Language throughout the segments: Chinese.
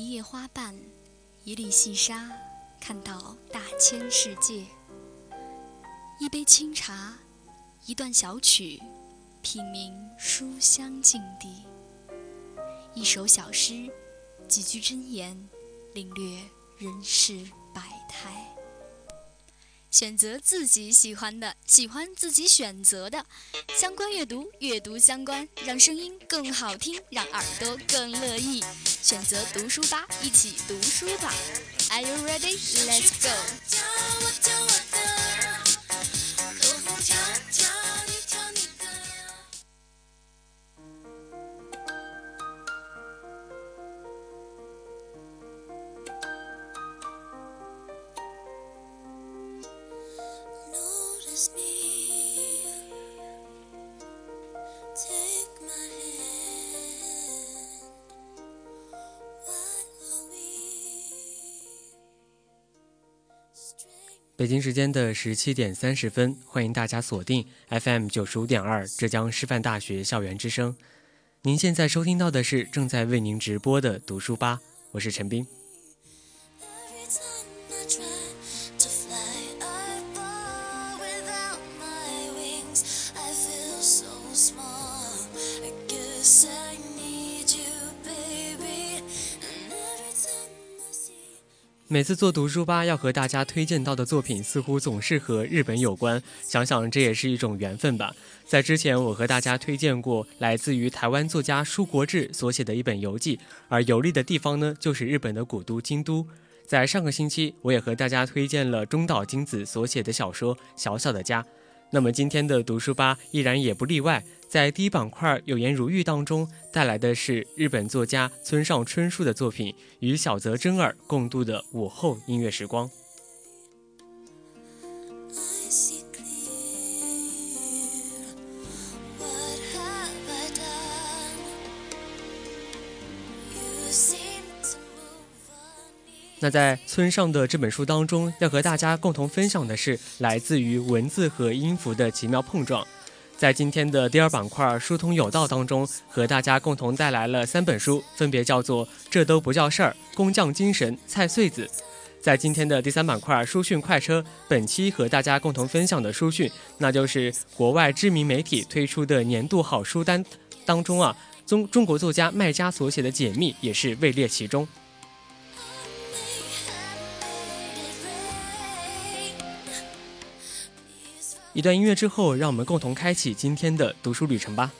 一叶花瓣，一粒细沙，看到大千世界；一杯清茶，一段小曲，品茗书香境地；一首小诗，几句真言，领略人世百态。选择自己喜欢的，喜欢自己选择的。相关阅读，阅读相关，让声音更好听，让耳朵更乐意。选择读书吧，一起读书吧。Are you ready? Let's go. 北京时间的十七点三十分，欢迎大家锁定 FM 九十五点二浙江师范大学校园之声。您现在收听到的是正在为您直播的读书吧，我是陈斌。每次做读书吧，要和大家推荐到的作品，似乎总是和日本有关。想想这也是一种缘分吧。在之前，我和大家推荐过来自于台湾作家舒国治所写的一本游记，而游历的地方呢，就是日本的古都京都。在上个星期，我也和大家推荐了中岛京子所写的小说《小小的家》。那么今天的读书吧依然也不例外。在第一板块“有言如玉”当中，带来的是日本作家村上春树的作品，与小泽征尔共度的午后音乐时光。那在村上的这本书当中，要和大家共同分享的是来自于文字和音符的奇妙碰撞。在今天的第二板块“疏通有道”当中，和大家共同带来了三本书，分别叫做《这都不叫事儿》《工匠精神》《菜穗子》。在今天的第三板块“书讯快车”，本期和大家共同分享的书讯，那就是国外知名媒体推出的年度好书单当中啊，中中国作家麦家所写的《解密》也是位列其中。一段音乐之后，让我们共同开启今天的读书旅程吧。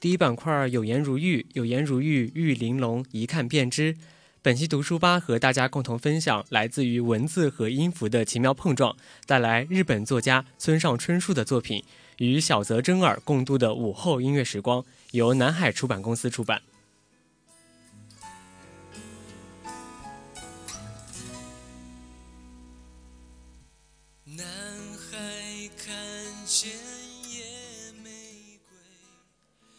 第一板块有颜如玉，有颜如玉，玉玲珑，一看便知。本期读书吧和大家共同分享来自于文字和音符的奇妙碰撞，带来日本作家村上春树的作品，与小泽征尔共度的午后音乐时光，由南海出版公司出版。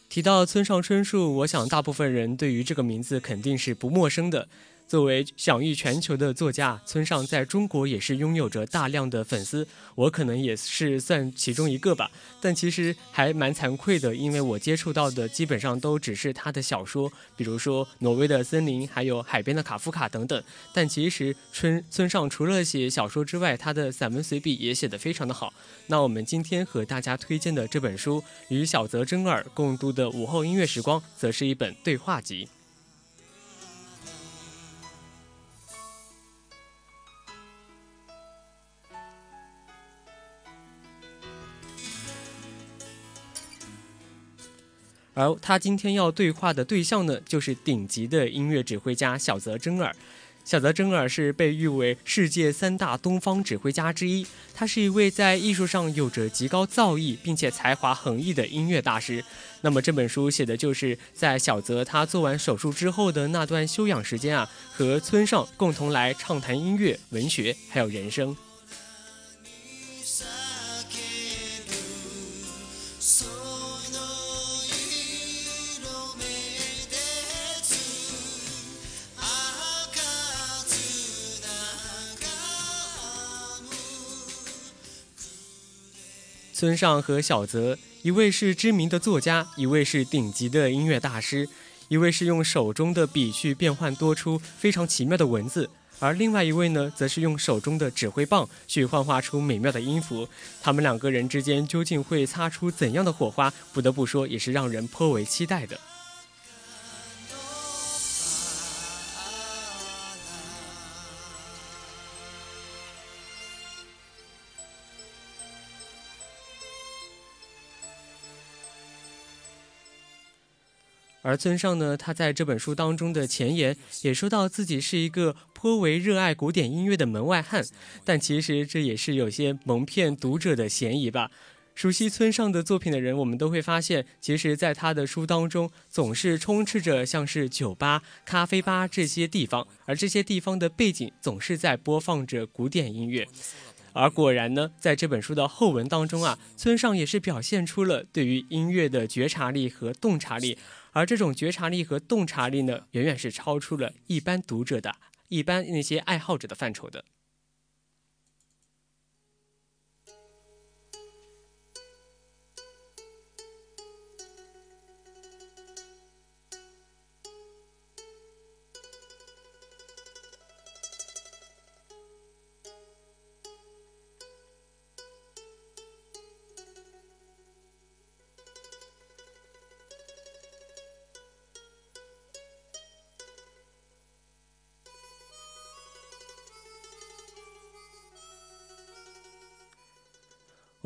提到村上春树，我想大部分人对于这个名字肯定是不陌生的。作为享誉全球的作家，村上在中国也是拥有着大量的粉丝，我可能也是算其中一个吧。但其实还蛮惭愧的，因为我接触到的基本上都只是他的小说，比如说《挪威的森林》，还有《海边的卡夫卡》等等。但其实村村上除了写小说之外，他的散文随笔也写得非常的好。那我们今天和大家推荐的这本书，与小泽征尔共度的午后音乐时光，则是一本对话集。而他今天要对话的对象呢，就是顶级的音乐指挥家小泽征尔。小泽征尔是被誉为世界三大东方指挥家之一，他是一位在艺术上有着极高造诣并且才华横溢的音乐大师。那么这本书写的就是在小泽他做完手术之后的那段休养时间啊，和村上共同来畅谈音乐、文学还有人生。村上和小泽，一位是知名的作家，一位是顶级的音乐大师，一位是用手中的笔去变换多出非常奇妙的文字，而另外一位呢，则是用手中的指挥棒去幻化出美妙的音符。他们两个人之间究竟会擦出怎样的火花？不得不说，也是让人颇为期待的。而村上呢，他在这本书当中的前言也说到自己是一个颇为热爱古典音乐的门外汉，但其实这也是有些蒙骗读者的嫌疑吧。熟悉村上的作品的人，我们都会发现，其实在他的书当中总是充斥着像是酒吧、咖啡吧这些地方，而这些地方的背景总是在播放着古典音乐。而果然呢，在这本书的后文当中啊，村上也是表现出了对于音乐的觉察力和洞察力。而这种觉察力和洞察力呢，远远是超出了一般读者的、一般那些爱好者的范畴的。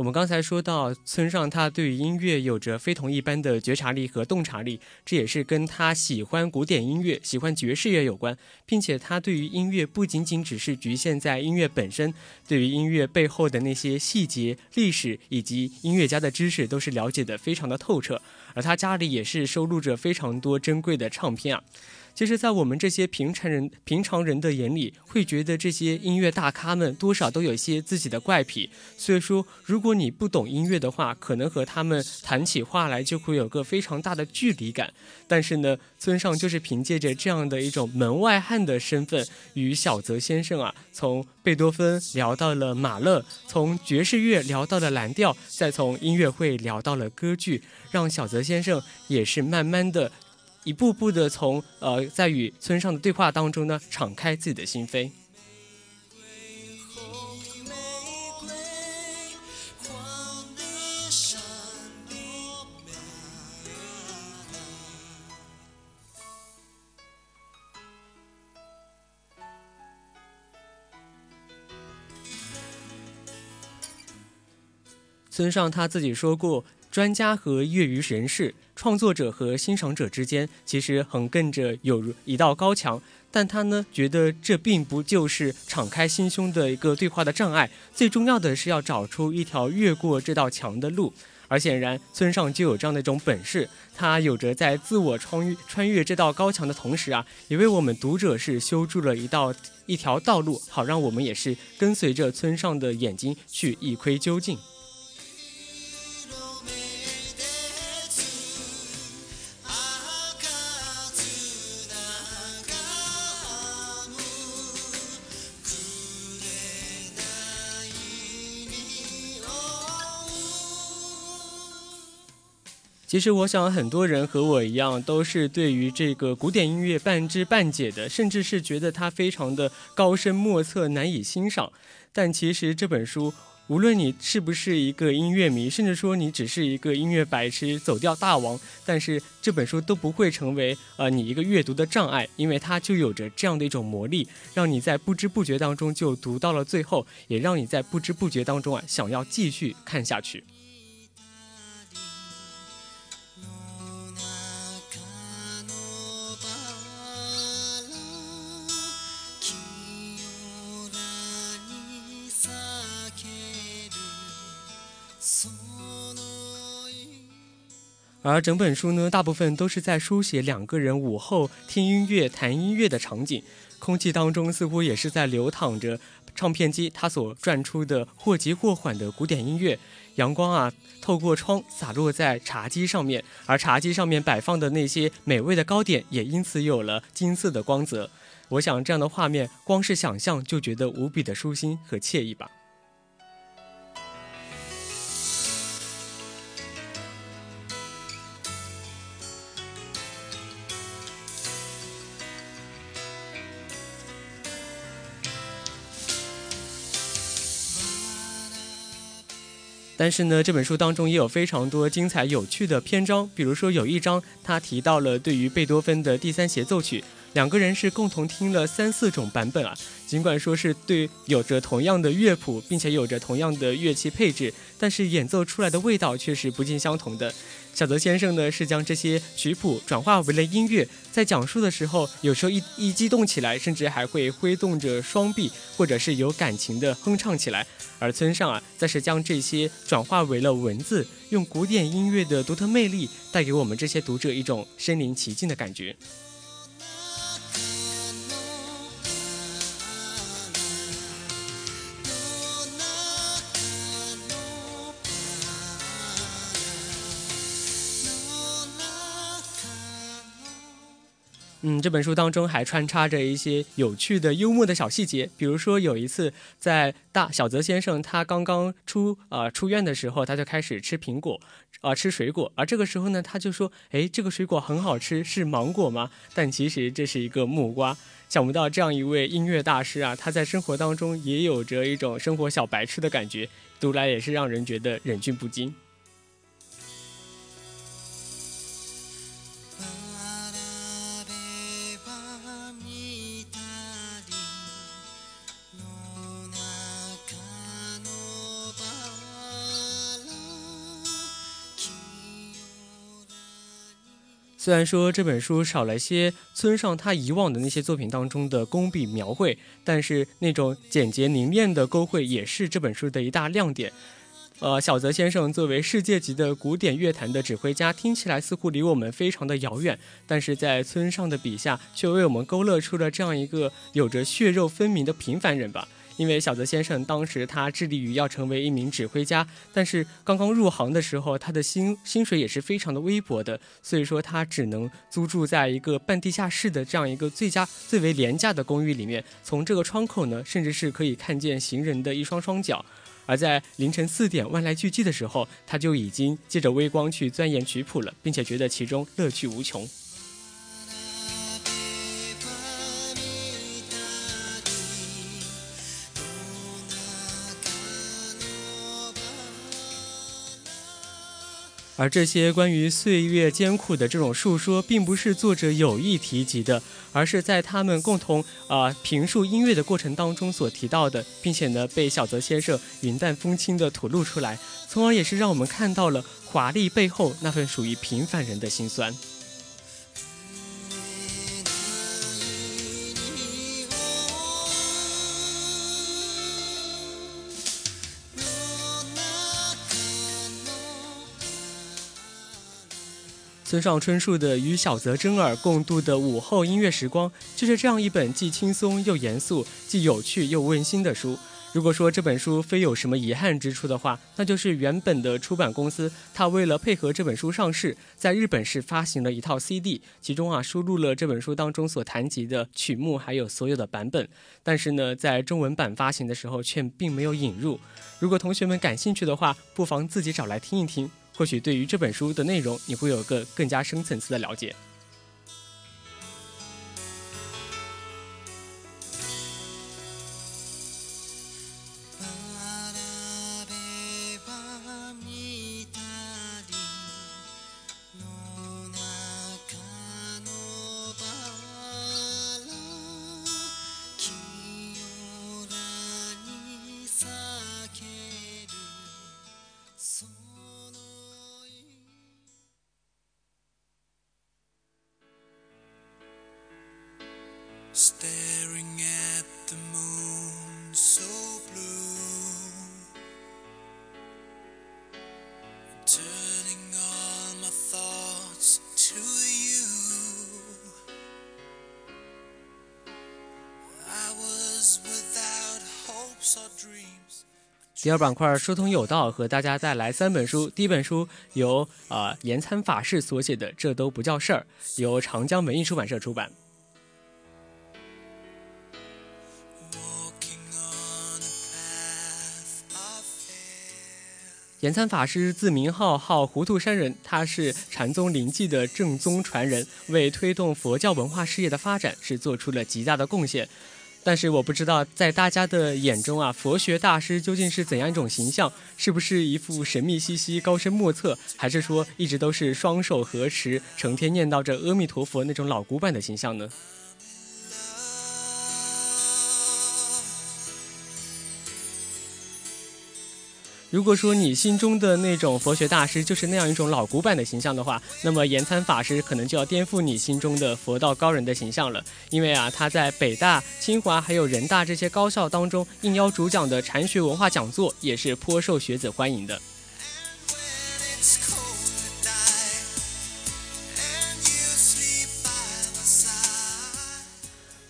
我们刚才说到村上，他对于音乐有着非同一般的觉察力和洞察力，这也是跟他喜欢古典音乐、喜欢爵士乐有关，并且他对于音乐不仅仅只是局限在音乐本身，对于音乐背后的那些细节、历史以及音乐家的知识都是了解的非常的透彻，而他家里也是收录着非常多珍贵的唱片啊。其实，在我们这些平常人、平常人的眼里，会觉得这些音乐大咖们多少都有一些自己的怪癖。所以说，如果你不懂音乐的话，可能和他们谈起话来就会有个非常大的距离感。但是呢，村上就是凭借着这样的一种门外汉的身份，与小泽先生啊，从贝多芬聊到了马勒，从爵士乐聊到了蓝调，再从音乐会聊到了歌剧，让小泽先生也是慢慢的。一步步的从呃，在与村上的对话当中呢，敞开自己的心扉。村上他自己说过。专家和业余人士、创作者和欣赏者之间，其实横亘着有一道高墙，但他呢觉得这并不就是敞开心胸的一个对话的障碍，最重要的是要找出一条越过这道墙的路。而显然，村上就有这样的一种本事，他有着在自我穿越穿越这道高墙的同时啊，也为我们读者是修筑了一道一条道路，好让我们也是跟随着村上的眼睛去一窥究竟。其实我想，很多人和我一样，都是对于这个古典音乐半知半解的，甚至是觉得它非常的高深莫测、难以欣赏。但其实这本书，无论你是不是一个音乐迷，甚至说你只是一个音乐白痴、走调大王，但是这本书都不会成为呃你一个阅读的障碍，因为它就有着这样的一种魔力，让你在不知不觉当中就读到了最后，也让你在不知不觉当中啊想要继续看下去。而整本书呢，大部分都是在书写两个人午后听音乐、谈音乐的场景，空气当中似乎也是在流淌着唱片机它所转出的或急或缓的古典音乐。阳光啊，透过窗洒落在茶几上面，而茶几上面摆放的那些美味的糕点也因此有了金色的光泽。我想这样的画面，光是想象就觉得无比的舒心和惬意吧。但是呢，这本书当中也有非常多精彩有趣的篇章，比如说有一章，他提到了对于贝多芬的第三协奏曲，两个人是共同听了三四种版本啊。尽管说是对有着同样的乐谱，并且有着同样的乐器配置，但是演奏出来的味道却是不尽相同的。小泽先生呢，是将这些曲谱转化为了音乐，在讲述的时候，有时候一一激动起来，甚至还会挥动着双臂，或者是有感情的哼唱起来。而村上啊，则是将这些转化为了文字，用古典音乐的独特魅力，带给我们这些读者一种身临其境的感觉。嗯，这本书当中还穿插着一些有趣的、幽默的小细节，比如说有一次在大小泽先生他刚刚出啊出院的时候，他就开始吃苹果，啊吃水果，而这个时候呢，他就说：“哎，这个水果很好吃，是芒果吗？”但其实这是一个木瓜。想不到这样一位音乐大师啊，他在生活当中也有着一种生活小白痴的感觉，读来也是让人觉得忍俊不禁。虽然说这本书少了些村上他以往的那些作品当中的工笔描绘，但是那种简洁凝练的勾绘也是这本书的一大亮点。呃，小泽先生作为世界级的古典乐坛的指挥家，听起来似乎离我们非常的遥远，但是在村上的笔下，却为我们勾勒出了这样一个有着血肉分明的平凡人吧。因为小泽先生当时他致力于要成为一名指挥家，但是刚刚入行的时候，他的薪薪水也是非常的微薄的，所以说他只能租住在一个半地下室的这样一个最佳最为廉价的公寓里面。从这个窗口呢，甚至是可以看见行人的一双双脚。而在凌晨四点万籁俱寂的时候，他就已经借着微光去钻研曲谱了，并且觉得其中乐趣无穷。而这些关于岁月艰苦的这种述说，并不是作者有意提及的，而是在他们共同啊评述音乐的过程当中所提到的，并且呢被小泽先生云淡风轻地吐露出来，从而也是让我们看到了华丽背后那份属于平凡人的辛酸。村上春树的《与小泽征尔共度的午后音乐时光》就是这样一本既轻松又严肃、既有趣又温馨的书。如果说这本书非有什么遗憾之处的话，那就是原本的出版公司，它为了配合这本书上市，在日本是发行了一套 CD，其中啊收录了这本书当中所谈及的曲目，还有所有的版本。但是呢，在中文版发行的时候却并没有引入。如果同学们感兴趣的话，不妨自己找来听一听。或许对于这本书的内容，你会有个更加深层次的了解。第二板块“书通有道”和大家带来三本书。第一本书由啊岩参法师所写的《这都不叫事儿》，由长江文艺出版社出版。延参法师字明浩，号糊涂山人，他是禅宗灵济的正宗传人，为推动佛教文化事业的发展是做出了极大的贡献。但是我不知道，在大家的眼中啊，佛学大师究竟是怎样一种形象？是不是一副神秘兮兮、高深莫测，还是说一直都是双手合十，成天念叨着阿弥陀佛那种老古板的形象呢？如果说你心中的那种佛学大师就是那样一种老古板的形象的话，那么延参法师可能就要颠覆你心中的佛道高人的形象了。因为啊，他在北大、清华还有人大这些高校当中应邀主讲的禅学文化讲座，也是颇受学子欢迎的。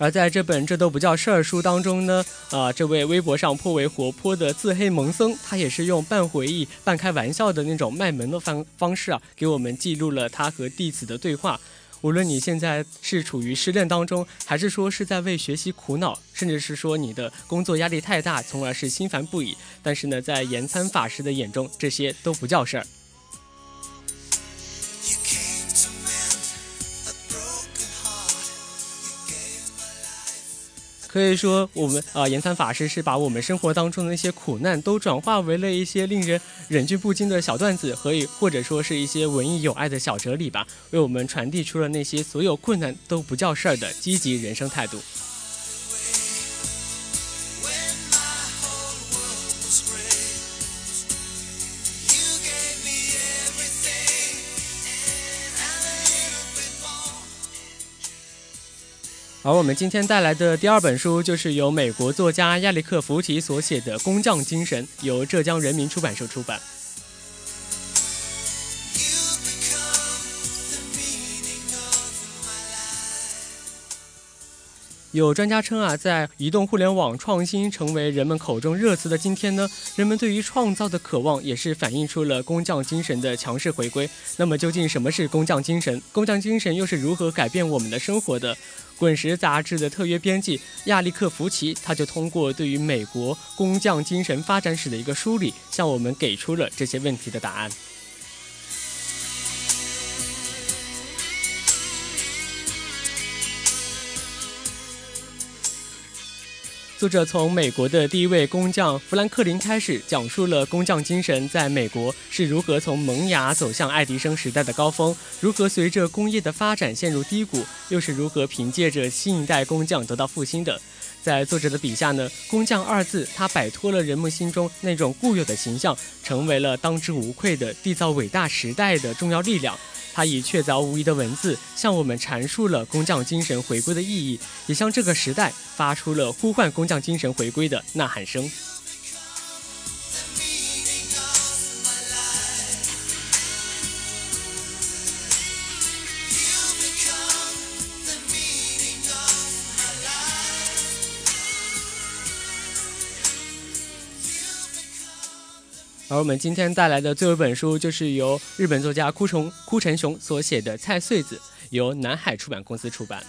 而在这本这都不叫事儿书当中呢，啊，这位微博上颇为活泼的自黑萌僧，他也是用半回忆、半开玩笑的那种卖萌的方方式啊，给我们记录了他和弟子的对话。无论你现在是处于失恋当中，还是说是在为学习苦恼，甚至是说你的工作压力太大，从而是心烦不已，但是呢，在延参法师的眼中，这些都不叫事儿。可以说，我们啊，延参法师是把我们生活当中的那些苦难，都转化为了一些令人忍俊不禁的小段子，和以或者说是一些文艺有爱的小哲理吧，为我们传递出了那些所有困难都不叫事儿的积极人生态度。而我们今天带来的第二本书，就是由美国作家亚历克·福提所写的《工匠精神》，由浙江人民出版社出版。有专家称啊，在移动互联网创新成为人们口中热词的今天呢，人们对于创造的渴望也是反映出了工匠精神的强势回归。那么，究竟什么是工匠精神？工匠精神又是如何改变我们的生活的？《滚石》杂志的特约编辑亚历克·福奇，他就通过对于美国工匠精神发展史的一个梳理，向我们给出了这些问题的答案。作者从美国的第一位工匠富兰克林开始，讲述了工匠精神在美国是如何从萌芽走向爱迪生时代的高峰，如何随着工业的发展陷入低谷，又是如何凭借着新一代工匠得到复兴的。在作者的笔下呢，工匠二字，它摆脱了人们心中那种固有的形象，成为了当之无愧的缔造伟大时代的重要力量。他以确凿无疑的文字向我们阐述了工匠精神回归的意义，也向这个时代发出了呼唤工匠精神回归的呐喊声。而我们今天带来的最后一本书，就是由日本作家枯虫枯成雄所写的《菜穗子》，由南海出版公司出版。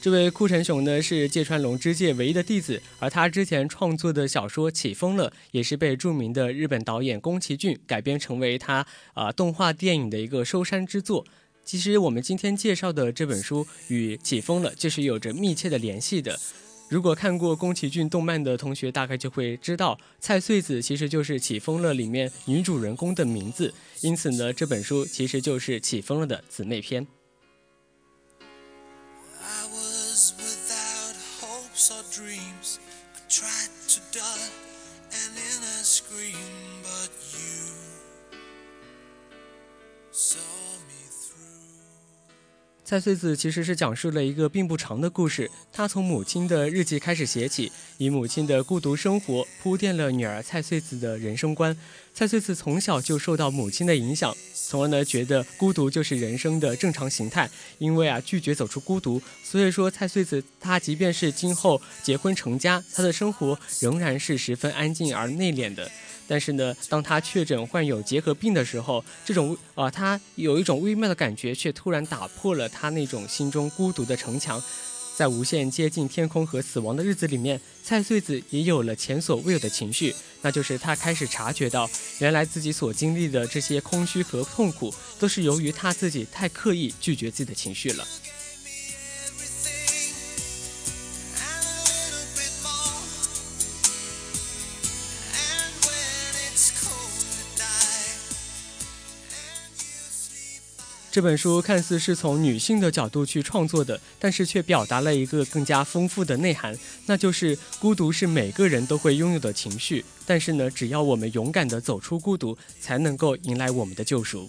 这位枯成雄呢，是芥川龙之介唯一的弟子，而他之前创作的小说《起风了》，也是被著名的日本导演宫崎骏改编成为他啊动画电影的一个收山之作。其实我们今天介绍的这本书与《起风了》就是有着密切的联系的。如果看过宫崎骏动漫的同学，大概就会知道，菜穗子其实就是《起风了》里面女主人公的名字。因此呢，这本书其实就是《起风了》的姊妹篇。蔡穗子其实是讲述了一个并不长的故事。她从母亲的日记开始写起，以母亲的孤独生活铺垫了女儿蔡穗子的人生观。蔡穗子从小就受到母亲的影响，从而呢觉得孤独就是人生的正常形态。因为啊拒绝走出孤独，所以说蔡穗子她即便是今后结婚成家，她的生活仍然是十分安静而内敛的。但是呢，当他确诊患有结核病的时候，这种啊，他有一种微妙的感觉，却突然打破了他那种心中孤独的城墙。在无限接近天空和死亡的日子里面，蔡穗子也有了前所未有的情绪，那就是他开始察觉到，原来自己所经历的这些空虚和痛苦，都是由于他自己太刻意拒绝自己的情绪了。这本书看似是从女性的角度去创作的，但是却表达了一个更加丰富的内涵，那就是孤独是每个人都会拥有的情绪，但是呢，只要我们勇敢地走出孤独，才能够迎来我们的救赎。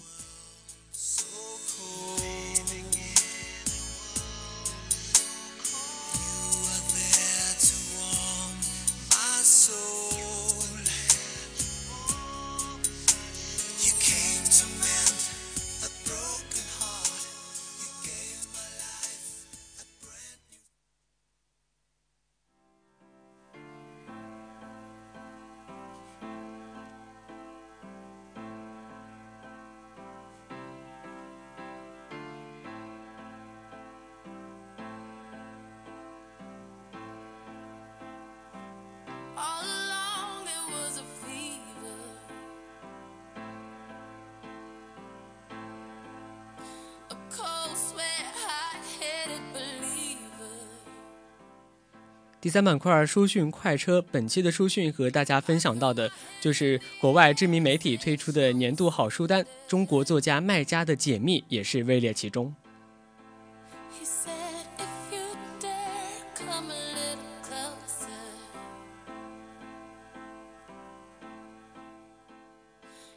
第三板块书讯快车，本期的书讯和大家分享到的就是国外知名媒体推出的年度好书单，中国作家麦家的解密也是位列其中。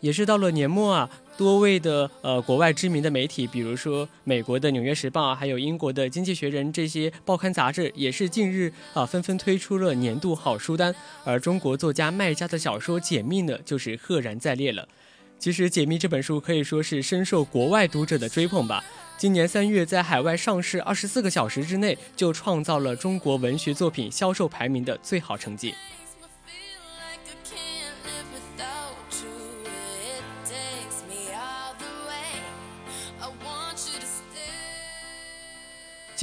也是到了年末啊。多位的呃国外知名的媒体，比如说美国的《纽约时报》还有英国的《经济学人》这些报刊杂志，也是近日啊纷纷推出了年度好书单。而中国作家麦家的小说《解密》呢，就是赫然在列了。其实《解密》这本书可以说是深受国外读者的追捧吧。今年三月在海外上市二十四个小时之内，就创造了中国文学作品销售排名的最好成绩。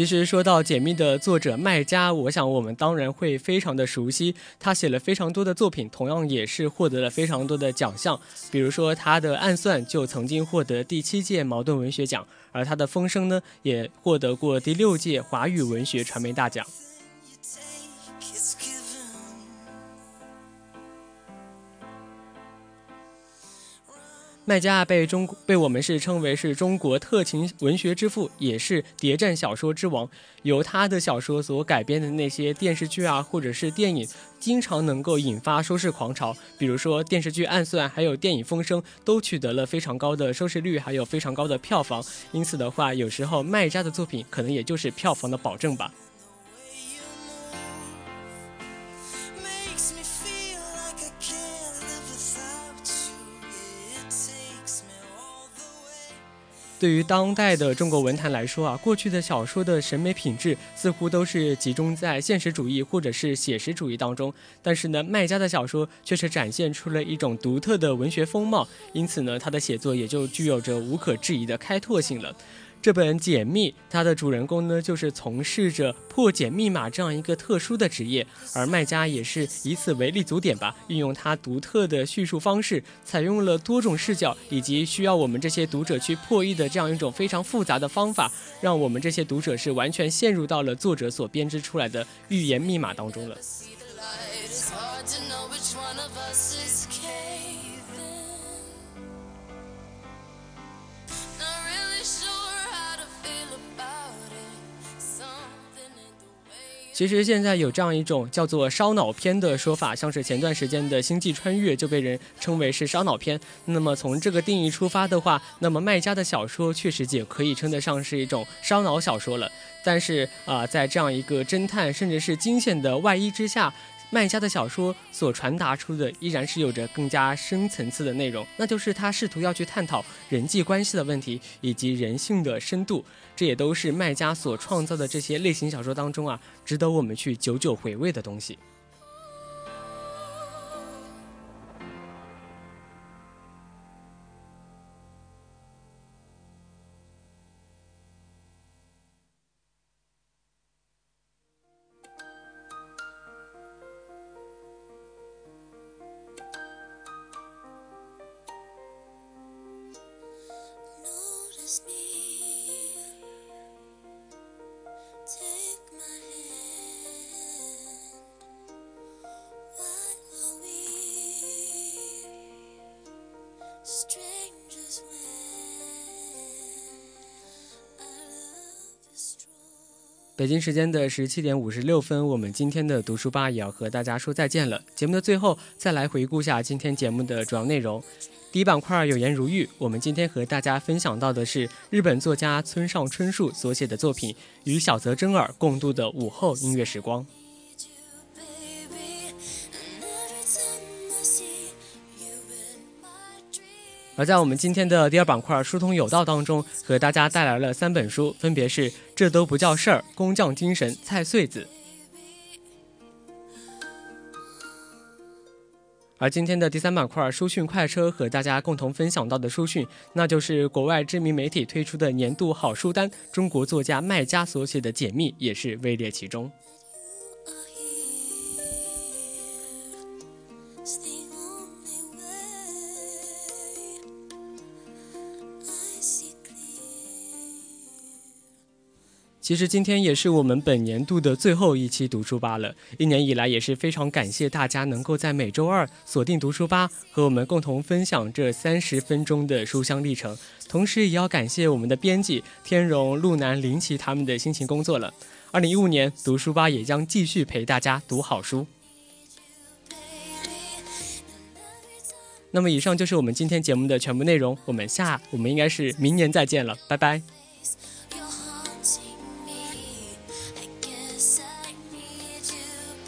其实说到《解密》的作者麦家，我想我们当然会非常的熟悉。他写了非常多的作品，同样也是获得了非常多的奖项。比如说他的《暗算》就曾经获得第七届茅盾文学奖，而他的《风声》呢，也获得过第六届华语文学传媒大奖。麦家被中被我们是称为是中国特情文学之父，也是谍战小说之王。由他的小说所改编的那些电视剧啊，或者是电影，经常能够引发收视狂潮。比如说电视剧《暗算》，还有电影《风声》，都取得了非常高的收视率，还有非常高的票房。因此的话，有时候麦家的作品可能也就是票房的保证吧。对于当代的中国文坛来说啊，过去的小说的审美品质似乎都是集中在现实主义或者是写实主义当中，但是呢，麦家的小说却是展现出了一种独特的文学风貌，因此呢，他的写作也就具有着无可置疑的开拓性了。这本解密，它的主人公呢，就是从事着破解密码这样一个特殊的职业，而卖家也是以此为立足点吧，运用他独特的叙述方式，采用了多种视角，以及需要我们这些读者去破译的这样一种非常复杂的方法，让我们这些读者是完全陷入到了作者所编织出来的预言密码当中了。其实现在有这样一种叫做烧脑片的说法，像是前段时间的《星际穿越》就被人称为是烧脑片。那么从这个定义出发的话，那么麦家的小说确实也可以称得上是一种烧脑小说了。但是啊，在这样一个侦探甚至是惊险的外衣之下。卖家的小说所传达出的依然是有着更加深层次的内容，那就是他试图要去探讨人际关系的问题以及人性的深度，这也都是卖家所创造的这些类型小说当中啊，值得我们去久久回味的东西。北京时间的十七点五十六分，我们今天的读书吧也要和大家说再见了。节目的最后，再来回顾下今天节目的主要内容。第一板块有言如玉，我们今天和大家分享到的是日本作家村上春树所写的作品，与小泽征尔共度的午后音乐时光。而在我们今天的第二板块“书通有道”当中，和大家带来了三本书，分别是《这都不叫事儿》《工匠精神》《菜穗子》。而今天的第三板块“书讯快车”和大家共同分享到的书讯，那就是国外知名媒体推出的年度好书单，中国作家麦家所写的解密也是位列其中。其实今天也是我们本年度的最后一期读书吧了。一年以来也是非常感谢大家能够在每周二锁定读书吧，和我们共同分享这三十分钟的书香历程。同时也要感谢我们的编辑天荣、路南、林奇他们的辛勤工作了。二零一五年读书吧也将继续陪大家读好书。那么以上就是我们今天节目的全部内容，我们下我们应该是明年再见了，拜拜。